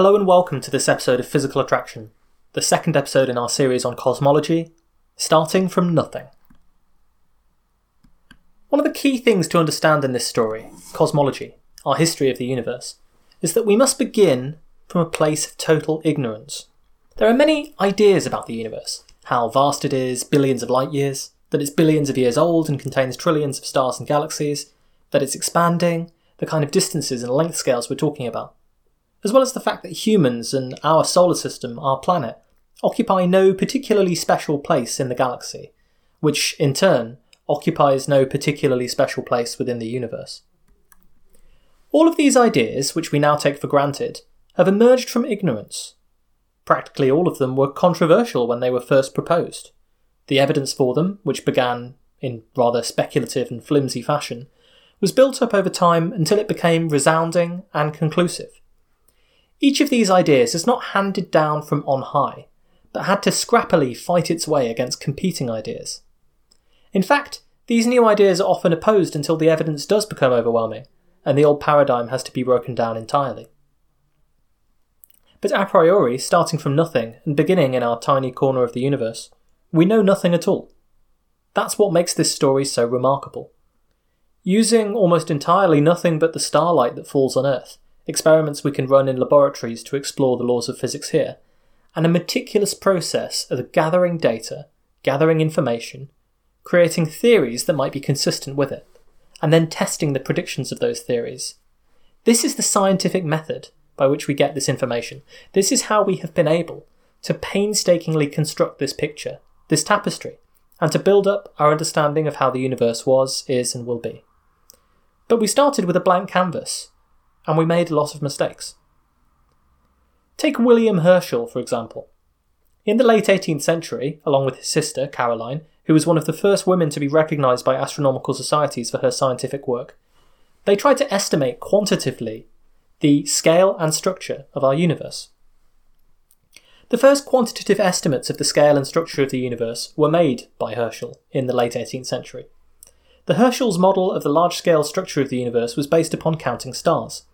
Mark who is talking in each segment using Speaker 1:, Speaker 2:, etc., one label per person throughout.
Speaker 1: Hello and welcome to this episode of Physical Attraction, the second episode in our series on cosmology, starting from nothing. One of the key things to understand in this story, cosmology, our history of the universe, is that we must begin from a place of total ignorance. There are many ideas about the universe how vast it is, billions of light years, that it's billions of years old and contains trillions of stars and galaxies, that it's expanding, the kind of distances and length scales we're talking about, as well as the fact that humans and our solar system, our planet, occupy no particularly special place in the galaxy, which in turn occupies no particularly special place within the universe. All of these ideas, which we now take for granted, have emerged from ignorance. Practically all of them were controversial when they were first proposed. The evidence for them, which began in rather speculative and flimsy fashion, was built up over time until it became resounding and conclusive. Each of these ideas is not handed down from on high, but had to scrappily fight its way against competing ideas. In fact, these new ideas are often opposed until the evidence does become overwhelming, and the old paradigm has to be broken down entirely. But a priori, starting from nothing and beginning in our tiny corner of the universe, we know nothing at all. That's what makes this story so remarkable. Using almost entirely nothing but the starlight that falls on Earth, experiments we can run in laboratories to explore the laws of physics here, and a meticulous process of gathering data, gathering information, creating theories that might be consistent with it, and then testing the predictions of those theories. This is the scientific method by which we get this information. This is how we have been able to painstakingly construct this picture, this tapestry, and to build up our understanding of how the universe was, is, and will be. But we started with a blank canvas, and we made a lot of mistakes. Take William Herschel, for example. In the late 18th century, along with his sister, Caroline, who was one of the first women to be recognised by astronomical societies for her scientific work, they tried to estimate quantitatively the scale and structure of our universe. The first quantitative estimates of the scale and structure of the universe were made by Herschel in the late 18th century. The Herschel's model of the large scale structure of the universe was based upon counting stars.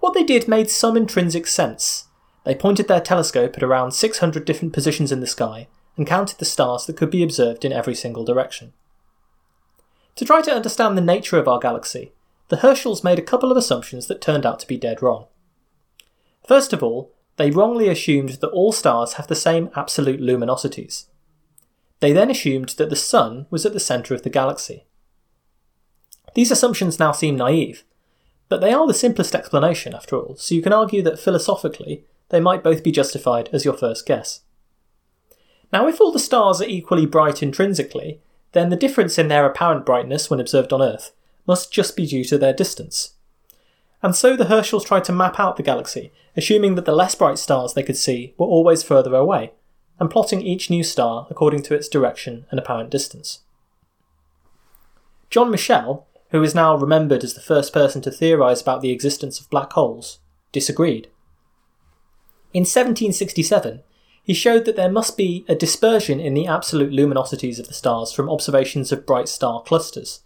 Speaker 1: What they did made some intrinsic sense. They pointed their telescope at around 600 different positions in the sky and counted the stars that could be observed in every single direction. To try to understand the nature of our galaxy, the Herschels made a couple of assumptions that turned out to be dead wrong. First of all, they wrongly assumed that all stars have the same absolute luminosities. They then assumed that the Sun was at the centre of the galaxy. These assumptions now seem naive, but they are the simplest explanation after all, so you can argue that philosophically they might both be justified as your first guess. Now, if all the stars are equally bright intrinsically, then the difference in their apparent brightness when observed on Earth must just be due to their distance. And so the Herschels tried to map out the galaxy, assuming that the less bright stars they could see were always further away, and plotting each new star according to its direction and apparent distance. John Michell, who is now remembered as the first person to theorise about the existence of black holes, disagreed. In 1767, he showed that there must be a dispersion in the absolute luminosities of the stars from observations of bright star clusters,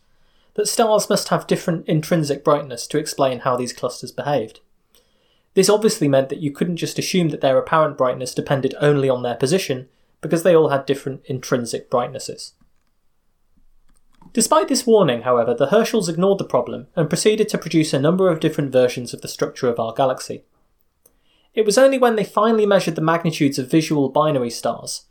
Speaker 1: that stars must have different intrinsic brightness to explain how these clusters behaved. This obviously meant that you couldn't just assume that their apparent brightness depended only on their position, because they all had different intrinsic brightnesses. Despite this warning, however, the Herschels ignored the problem and proceeded to produce a number of different versions of the structure of our galaxy. It was only when they finally measured the magnitudes of visual binary stars,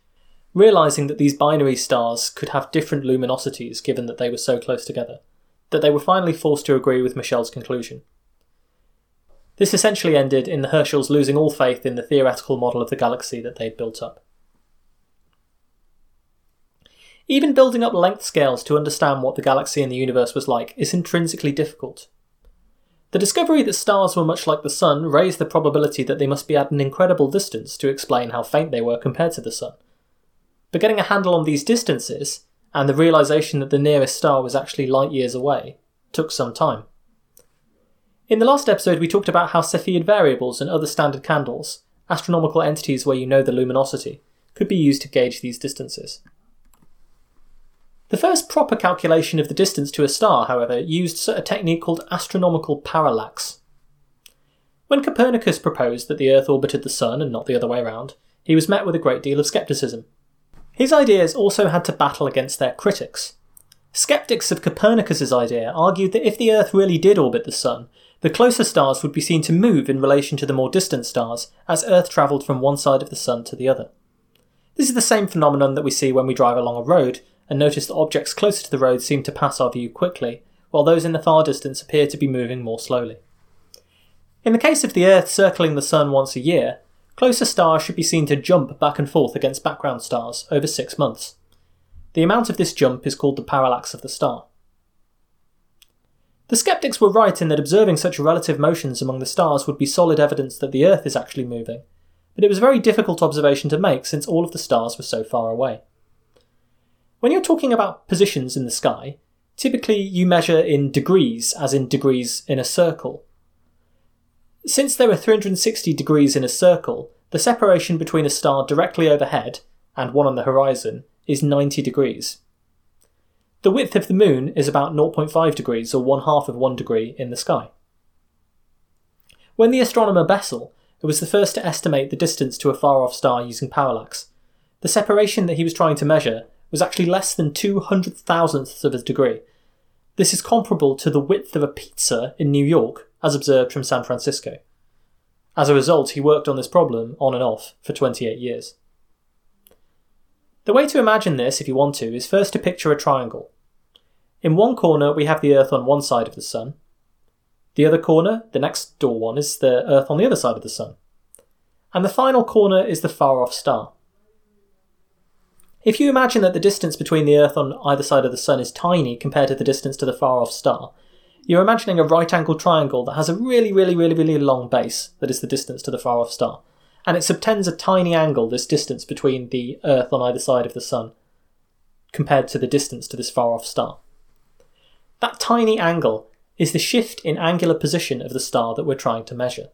Speaker 1: realizing that these binary stars could have different luminosities given that they were so close together, that they were finally forced to agree with Michell's conclusion. This essentially ended in the Herschels losing all faith in the theoretical model of the galaxy that they'd built up. Even building up length scales to understand what the galaxy and the universe was like is intrinsically difficult. The discovery that stars were much like the Sun raised the probability that they must be at an incredible distance to explain how faint they were compared to the Sun. But getting a handle on these distances, and the realization that the nearest star was actually light years away, took some time. In the last episode, we talked about how Cepheid variables and other standard candles, astronomical entities where you know the luminosity, could be used to gauge these distances. The first proper calculation of the distance to a star, however, used a technique called astronomical parallax. When Copernicus proposed that the Earth orbited the Sun and not the other way around, he was met with a great deal of scepticism. His ideas also had to battle against their critics. Skeptics of Copernicus's idea argued that if the Earth really did orbit the Sun, the closer stars would be seen to move in relation to the more distant stars as Earth travelled from one side of the Sun to the other. This is the same phenomenon that we see when we drive along a road and notice that objects closer to the road seem to pass our view quickly, while those in the far distance appear to be moving more slowly. In the case of the Earth circling the Sun once a year, closer stars should be seen to jump back and forth against background stars over six months. The amount of this jump is called the parallax of the star. The skeptics were right in that observing such relative motions among the stars would be solid evidence that the Earth is actually moving, but it was a very difficult observation to make since all of the stars were so far away. When you're talking about positions in the sky, typically you measure in degrees, as in degrees in a circle. Since there are 360 degrees in a circle, the separation between a star directly overhead and one on the horizon is 90 degrees. The width of the moon is about 0.5 degrees or one half of one degree in the sky. When the astronomer Bessel, who was the first to estimate the distance to a far off star using parallax, the separation that he was trying to measure was actually less than 200 thousandths of a degree. This is comparable to the width of a pizza in New York, as observed from San Francisco. As a result, he worked on this problem on and off for 28 years. The way to imagine this, if you want to, is first to picture a triangle. In one corner, we have the Earth on one side of the Sun. The other corner, the next door one, is the Earth on the other side of the Sun. And the final corner is the far off star. If you imagine that the distance between the Earth on either side of the Sun is tiny compared to the distance to the far off star, you're imagining a right angled triangle that has a really, really, really, really long base that is the distance to the far off star and it subtends a tiny angle, this distance between the Earth on either side of the Sun, compared to the distance to this far off star. That tiny angle is the shift in angular position of the star that we're trying to measure.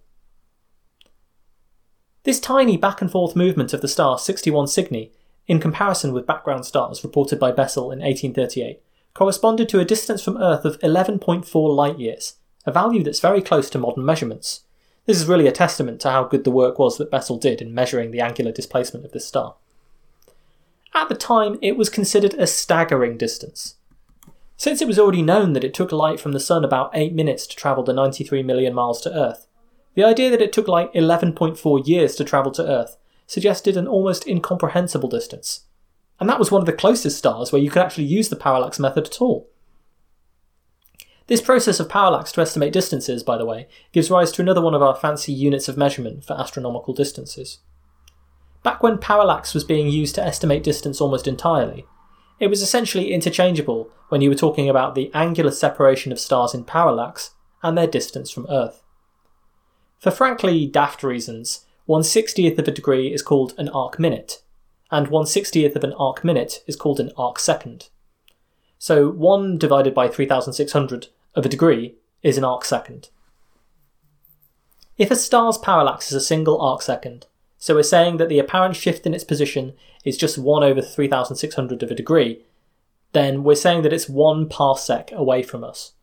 Speaker 1: This tiny back and forth movement of the star 61 Cygni, in comparison with background stars reported by Bessel in 1838, corresponded to a distance from Earth of 11.4 light years, a value that's very close to modern measurements. This is really a testament to how good the work was that Bessel did in measuring the angular displacement of this star. At the time, it was considered a staggering distance. Since it was already known that it took light from the Sun about 8 minutes to travel the 93 million miles to Earth, the idea that it took like 11.4 years to travel to Earth suggested an almost incomprehensible distance. And that was one of the closest stars where you could actually use the parallax method at all. This process of parallax to estimate distances, by the way, gives rise to another one of our fancy units of measurement for astronomical distances. Back when parallax was being used to estimate distance almost entirely, it was essentially interchangeable when you were talking about the angular separation of stars in parallax and their distance from Earth. For frankly daft reasons, 1 60th of a degree is called an arc minute, and 1 60th of an arc minute is called an arc second. So 1 divided by 3600 of a degree is an arc second. If a star's parallax is a single arc second, so we're saying that the apparent shift in its position is just 1 over 3600 of a degree, then we're saying that it's 1 parsec away from us.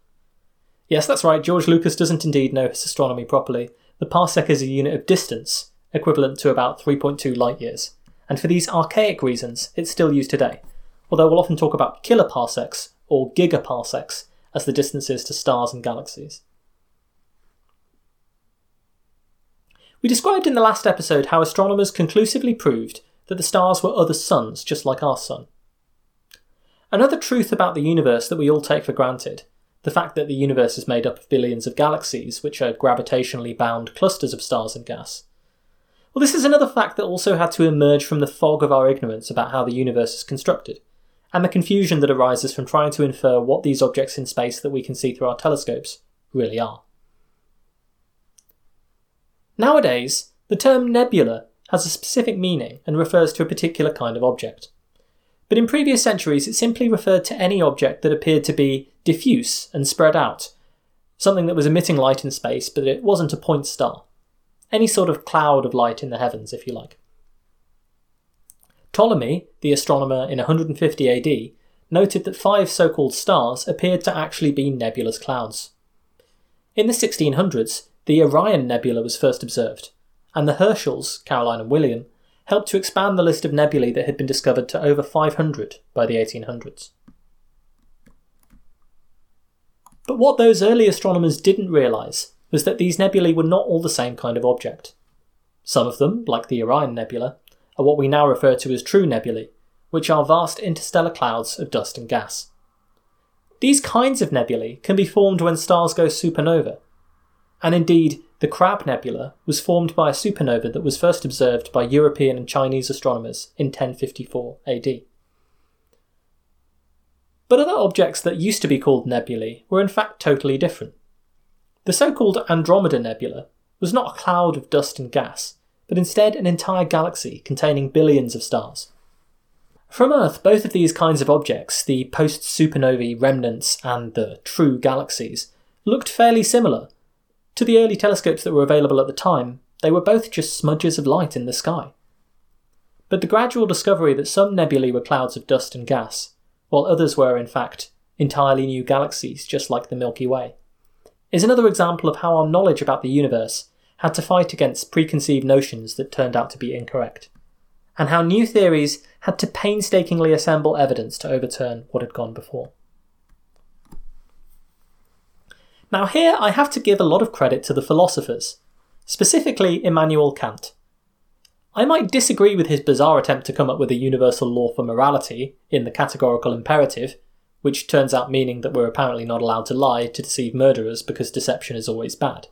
Speaker 1: Yes, that's right, George Lucas doesn't indeed know his astronomy properly. The parsec is a unit of distance, equivalent to about 3.2 light years, and for these archaic reasons, it's still used today, although we'll often talk about kiloparsecs or gigaparsecs as the distances to stars and galaxies. We described in the last episode how astronomers conclusively proved that the stars were other suns just like our sun. Another truth about the universe that we all take for granted, the fact that the universe is made up of billions of galaxies, which are gravitationally bound clusters of stars and gas. Well, this is another fact that also had to emerge from the fog of our ignorance about how the universe is constructed and the confusion that arises from trying to infer what these objects in space that we can see through our telescopes really are. Nowadays, the term nebula has a specific meaning and refers to a particular kind of object. But in previous centuries, it simply referred to any object that appeared to be diffuse and spread out, something that was emitting light in space, but it wasn't a point star. Any sort of cloud of light in the heavens, if you like. Ptolemy, the astronomer in 150 AD, noted that five so called stars appeared to actually be nebulous clouds. In the 1600s, the Orion Nebula was first observed, and the Herschels, Caroline and William, helped to expand the list of nebulae that had been discovered to over 500 by the 1800s. But what those early astronomers didn't realise was that these nebulae were not all the same kind of object. Some of them, like the Orion Nebula, are what we now refer to as true nebulae, which are vast interstellar clouds of dust and gas. These kinds of nebulae can be formed when stars go supernova, and indeed, the Crab Nebula was formed by a supernova that was first observed by European and Chinese astronomers in 1054 AD. But other objects that used to be called nebulae were in fact totally different. The so called Andromeda Nebula was not a cloud of dust and gas, but instead an entire galaxy containing billions of stars. From Earth, both of these kinds of objects, the post supernovae remnants and the true galaxies, looked fairly similar. To the early telescopes that were available at the time, they were both just smudges of light in the sky. But the gradual discovery that some nebulae were clouds of dust and gas, while others were, in fact, entirely new galaxies just like the Milky Way, is another example of how our knowledge about the universe had to fight against preconceived notions that turned out to be incorrect, and how new theories had to painstakingly assemble evidence to overturn what had gone before. Now, here I have to give a lot of credit to the philosophers, specifically Immanuel Kant. I might disagree with his bizarre attempt to come up with a universal law for morality in the categorical imperative, which turns out meaning that we're apparently not allowed to lie to deceive murderers because deception is always bad.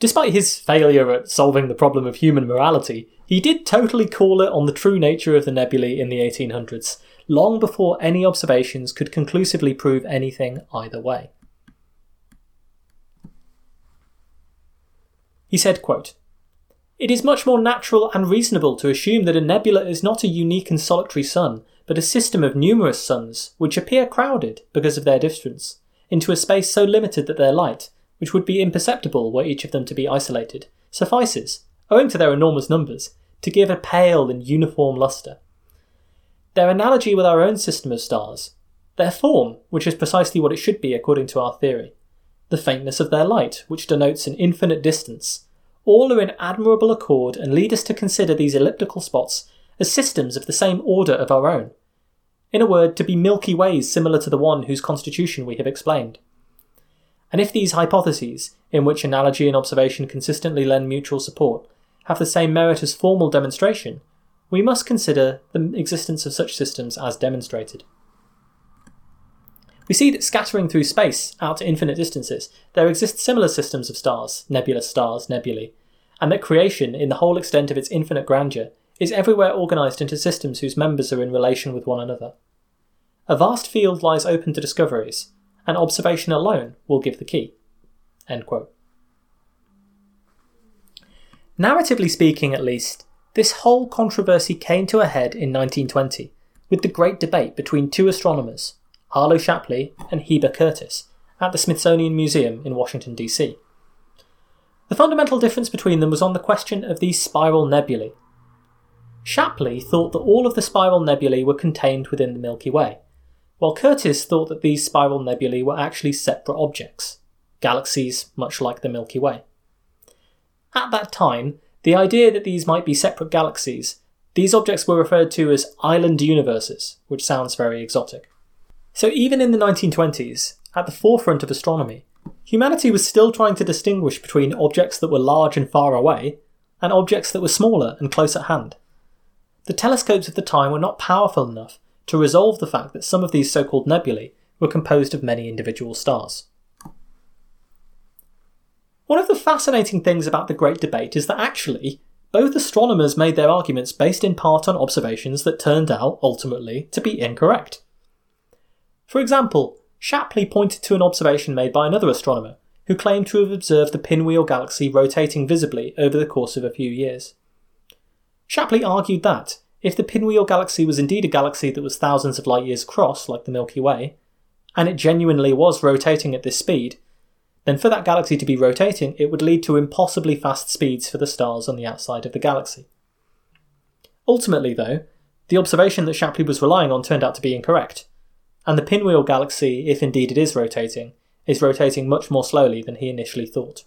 Speaker 1: Despite his failure at solving the problem of human morality, he did totally call it on the true nature of the nebulae in the 1800s, long before any observations could conclusively prove anything either way. He said, quote, It is much more natural and reasonable to assume that a nebula is not a unique and solitary sun, but a system of numerous suns, which appear crowded, because of their distance, into a space so limited that their light, which would be imperceptible were each of them to be isolated, suffices, owing to their enormous numbers, to give a pale and uniform lustre. Their analogy with our own system of stars, their form, which is precisely what it should be according to our theory, the faintness of their light, which denotes an infinite distance, all are in admirable accord and lead us to consider these elliptical spots as systems of the same order of our own. In a word, to be Milky Ways similar to the one whose constitution we have explained. And if these hypotheses, in which analogy and observation consistently lend mutual support, have the same merit as formal demonstration, we must consider the existence of such systems as demonstrated. We see that scattering through space out to infinite distances, there exist similar systems of stars, nebulous stars, nebulae, and that creation, in the whole extent of its infinite grandeur, is everywhere organised into systems whose members are in relation with one another. A vast field lies open to discoveries, and observation alone will give the key. Narratively speaking, at least, this whole controversy came to a head in 1920 with the great debate between two astronomers, Harlow Shapley and Heber Curtis, at the Smithsonian Museum in Washington, D.C. The fundamental difference between them was on the question of these spiral nebulae. Shapley thought that all of the spiral nebulae were contained within the Milky Way, while Curtis thought that these spiral nebulae were actually separate objects, galaxies much like the Milky Way. At that time, the idea that these might be separate galaxies, these objects were referred to as island universes, which sounds very exotic. So even in the 1920s, at the forefront of astronomy, humanity was still trying to distinguish between objects that were large and far away and objects that were smaller and close at hand. The telescopes of the time were not powerful enough to resolve the fact that some of these so called nebulae were composed of many individual stars. One of the fascinating things about the Great Debate is that actually, both astronomers made their arguments based in part on observations that turned out, ultimately, to be incorrect. For example, Shapley pointed to an observation made by another astronomer, who claimed to have observed the Pinwheel galaxy rotating visibly over the course of a few years. Shapley argued that, if the Pinwheel galaxy was indeed a galaxy that was thousands of light years across, like the Milky Way, and it genuinely was rotating at this speed, then for that galaxy to be rotating, it would lead to impossibly fast speeds for the stars on the outside of the galaxy. Ultimately, though, the observation that Shapley was relying on turned out to be incorrect, and the Pinwheel galaxy, if indeed it is rotating, is rotating much more slowly than he initially thought.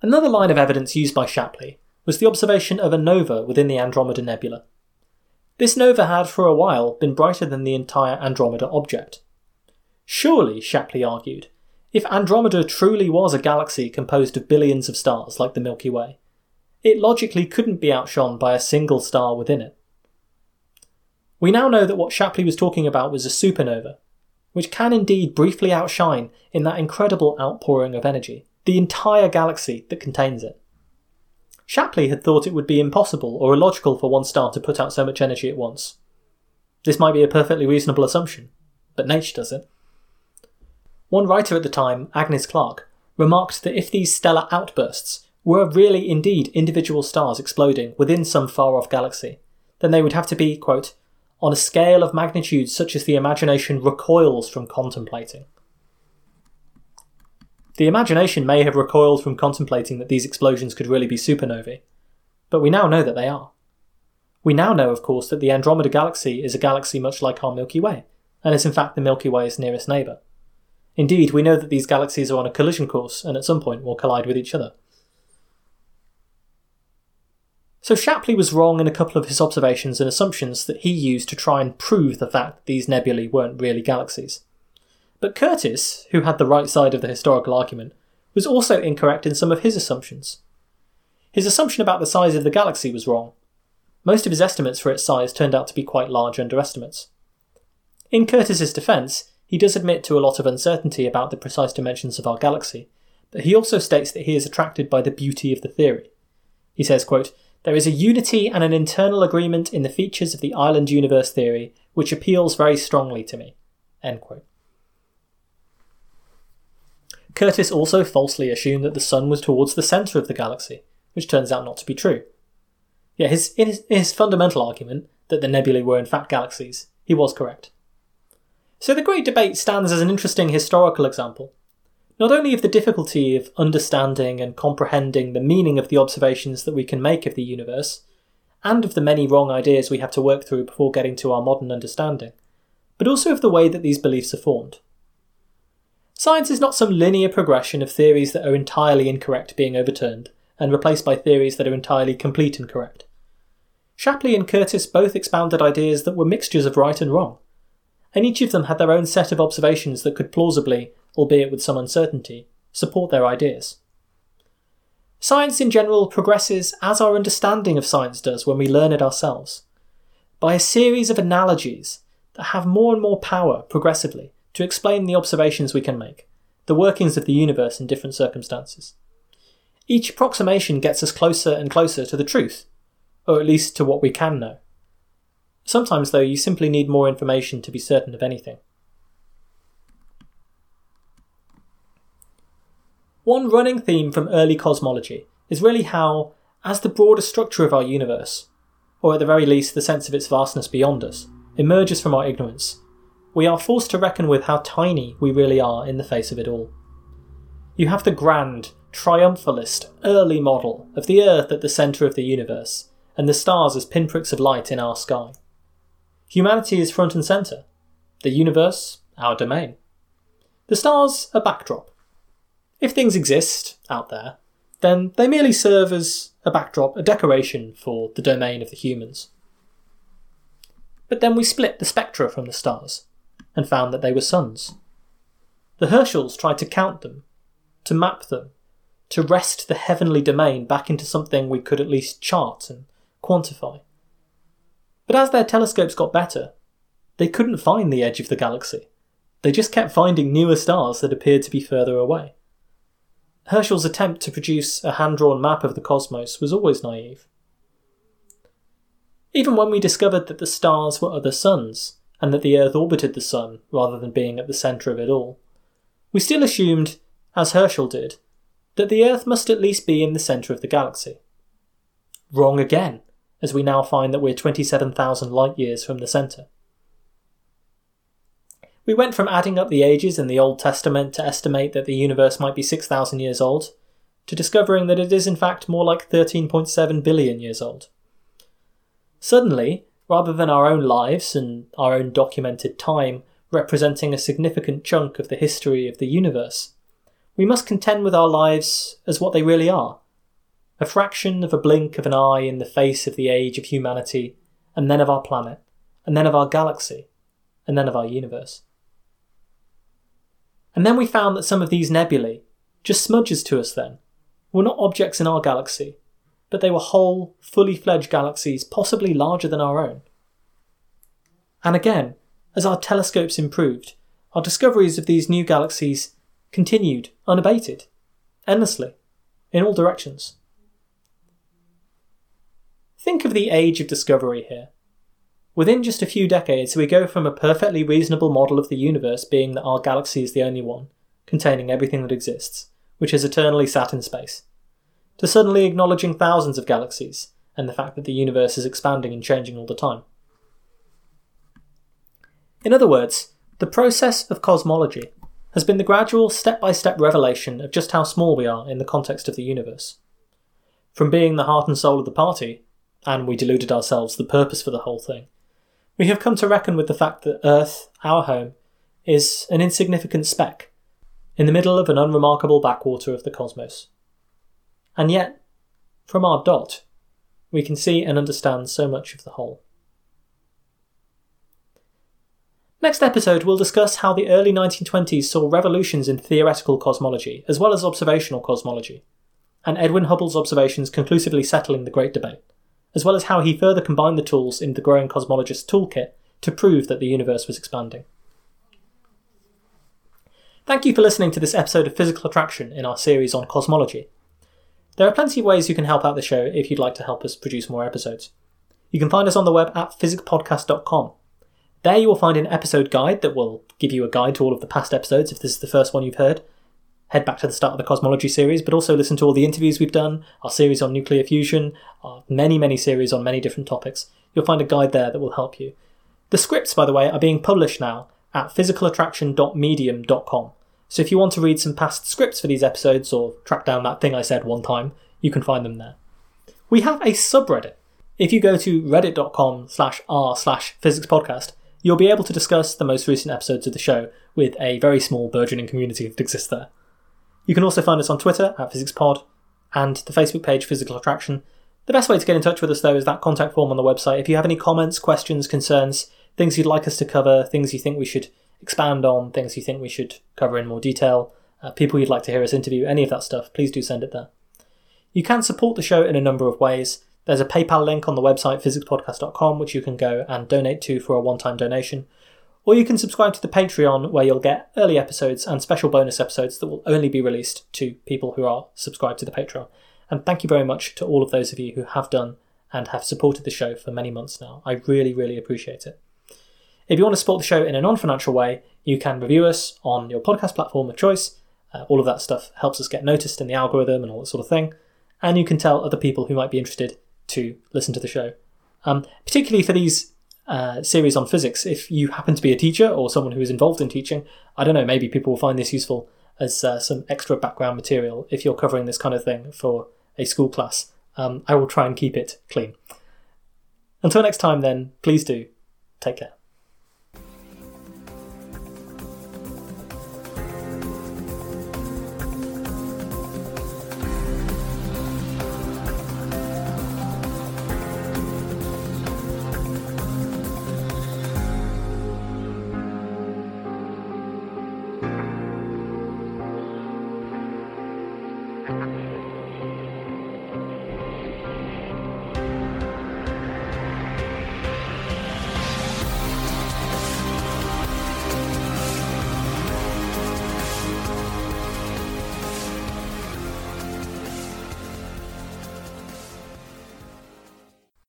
Speaker 1: Another line of evidence used by Shapley was the observation of a nova within the Andromeda Nebula. This nova had, for a while, been brighter than the entire Andromeda object. Surely, Shapley argued, if Andromeda truly was a galaxy composed of billions of stars like the Milky Way, it logically couldn't be outshone by a single star within it. We now know that what Shapley was talking about was a supernova, which can indeed briefly outshine, in that incredible outpouring of energy, the entire galaxy that contains it. Shapley had thought it would be impossible or illogical for one star to put out so much energy at once. This might be a perfectly reasonable assumption, but nature does it. One writer at the time, Agnes Clerke, remarked that if these stellar outbursts were really indeed individual stars exploding within some far off galaxy, then they would have to be, quote, on a scale of magnitude such as the imagination recoils from contemplating. The imagination may have recoiled from contemplating that these explosions could really be supernovae, but we now know that they are. We now know, of course, that the Andromeda Galaxy is a galaxy much like our Milky Way, and is in fact the Milky Way's nearest neighbour. Indeed, we know that these galaxies are on a collision course and at some point will collide with each other. So Shapley was wrong in a couple of his observations and assumptions that he used to try and prove the fact that these nebulae weren't really galaxies. But Curtis, who had the right side of the historical argument, was also incorrect in some of his assumptions. His assumption about the size of the galaxy was wrong. Most of his estimates for its size turned out to be quite large underestimates. In Curtis's defence, he does admit to a lot of uncertainty about the precise dimensions of our galaxy, but he also states that he is attracted by the beauty of the theory. He says, quote, There is a unity and an internal agreement in the features of the island universe theory which appeals very strongly to me. End quote. Curtis also falsely assumed that the Sun was towards the centre of the galaxy, which turns out not to be true. Yet his, in, his, in his fundamental argument that the nebulae were in fact galaxies, he was correct. So the Great Debate stands as an interesting historical example, not only of the difficulty of understanding and comprehending the meaning of the observations that we can make of the universe, and of the many wrong ideas we have to work through before getting to our modern understanding, but also of the way that these beliefs are formed. Science is not some linear progression of theories that are entirely incorrect being overturned and replaced by theories that are entirely complete and correct. Shapley and Curtis both expounded ideas that were mixtures of right and wrong, and each of them had their own set of observations that could plausibly, albeit with some uncertainty, support their ideas. Science in general progresses as our understanding of science does when we learn it ourselves, by a series of analogies that have more and more power progressively to explain the observations we can make, the workings of the universe in different circumstances. Each approximation gets us closer and closer to the truth, or at least to what we can know. Sometimes, though, you simply need more information to be certain of anything. One running theme from early cosmology is really how, as the broader structure of our universe, or at the very least the sense of its vastness beyond us, emerges from our ignorance, we are forced to reckon with how tiny we really are in the face of it all. You have the grand, triumphalist, early model of the Earth at the centre of the universe, and the stars as pinpricks of light in our sky. Humanity is front and centre, the universe, our domain. The stars, a backdrop. If things exist out there, then they merely serve as a backdrop, a decoration for the domain of the humans. But then we split the spectra from the stars and found that they were suns. The Herschels tried to count them, to map them, to wrest the heavenly domain back into something we could at least chart and quantify. But as their telescopes got better, they couldn't find the edge of the galaxy. They just kept finding newer stars that appeared to be further away. Herschel's attempt to produce a hand drawn map of the cosmos was always naive. Even when we discovered that the stars were other suns, and that the Earth orbited the Sun rather than being at the centre of it all. We still assumed, as Herschel did, that the Earth must at least be in the centre of the galaxy. Wrong again, as we now find that we're 27,000 light years from the centre. We went from adding up the ages in the Old Testament to estimate that the universe might be 6,000 years old, to discovering that it is in fact more like 13.7 billion years old. Suddenly, rather than our own lives and our own documented time representing a significant chunk of the history of the universe, we must contend with our lives as what they really are a fraction of a blink of an eye in the face of the age of humanity, and then of our planet, and then of our galaxy, and then of our universe. And then we found that some of these nebulae, just smudges to us then, were not objects in our galaxy, but they were whole, fully fledged galaxies, possibly larger than our own. And again, as our telescopes improved, our discoveries of these new galaxies continued unabated, endlessly, in all directions. Think of the age of discovery here. Within just a few decades, we go from a perfectly reasonable model of the universe being that our galaxy is the only one, containing everything that exists, which has eternally sat in space, to suddenly acknowledging thousands of galaxies, and the fact that the universe is expanding and changing all the time. In other words, the process of cosmology has been the gradual step by step revelation of just how small we are in the context of the universe. From being the heart and soul of the party, and we deluded ourselves the purpose for the whole thing, we have come to reckon with the fact that Earth, our home, is an insignificant speck in the middle of an unremarkable backwater of the cosmos. And yet, from our dot, we can see and understand so much of the whole. Next episode, we'll discuss how the early 1920s saw revolutions in theoretical cosmology, as well as observational cosmology, and Edwin Hubble's observations conclusively settling the Great Debate, as well as how he further combined the tools in the growing cosmologist's toolkit to prove that the universe was expanding. Thank you for listening to this episode of Physical Attraction in our series on cosmology. There are plenty of ways you can help out the show if you'd like to help us produce more episodes. You can find us on the web at physicspodcast.com. There you will find an episode guide that will give you a guide to all of the past episodes if this is the first one you've heard. Head back to the start of the cosmology series, but also listen to all the interviews we've done, our series on nuclear fusion, our many, many series on many different topics. You'll find a guide there that will help you. The scripts, by the way, are being published now at physicalattraction.medium.com. So if you want to read some past scripts for these episodes or track down that thing I said one time, you can find them there. We have a subreddit. If you go to reddit.com slash r slash physics podcast, you'll be able to discuss the most recent episodes of the show with a very small burgeoning community that exists there. You can also find us on Twitter at PhysicsPod and the Facebook page Physical Attraction. The best way to get in touch with us, though, is that contact form on the website. If you have any comments, questions, concerns, things you'd like us to cover, things you think we should expand on, things you think we should cover in more detail, uh, people you'd like to hear us interview, any of that stuff, please do send it there. You can support the show in a number of ways. There's a PayPal link on the website physicspodcast.com which you can go and donate to for a one time donation. Or you can subscribe to the Patreon where you'll get early episodes and special bonus episodes that will only be released to people who are subscribed to the Patreon. And thank you very much to all of those of you who have done and have supported the show for many months now. I really, really appreciate it. If you want to support the show in a non financial way, you can review us on your podcast platform of choice. Uh, all of that stuff helps us get noticed in the algorithm and all that sort of thing. And you can tell other people who might be interested to listen to the show. Um, particularly for these uh, series on physics, if you happen to be a teacher or someone who is involved in teaching, I don't know, maybe people will find this useful as uh, some extra background material if you're covering this kind of thing for a school class. Um, I will try and keep it clean. Until next time, then, please do take care.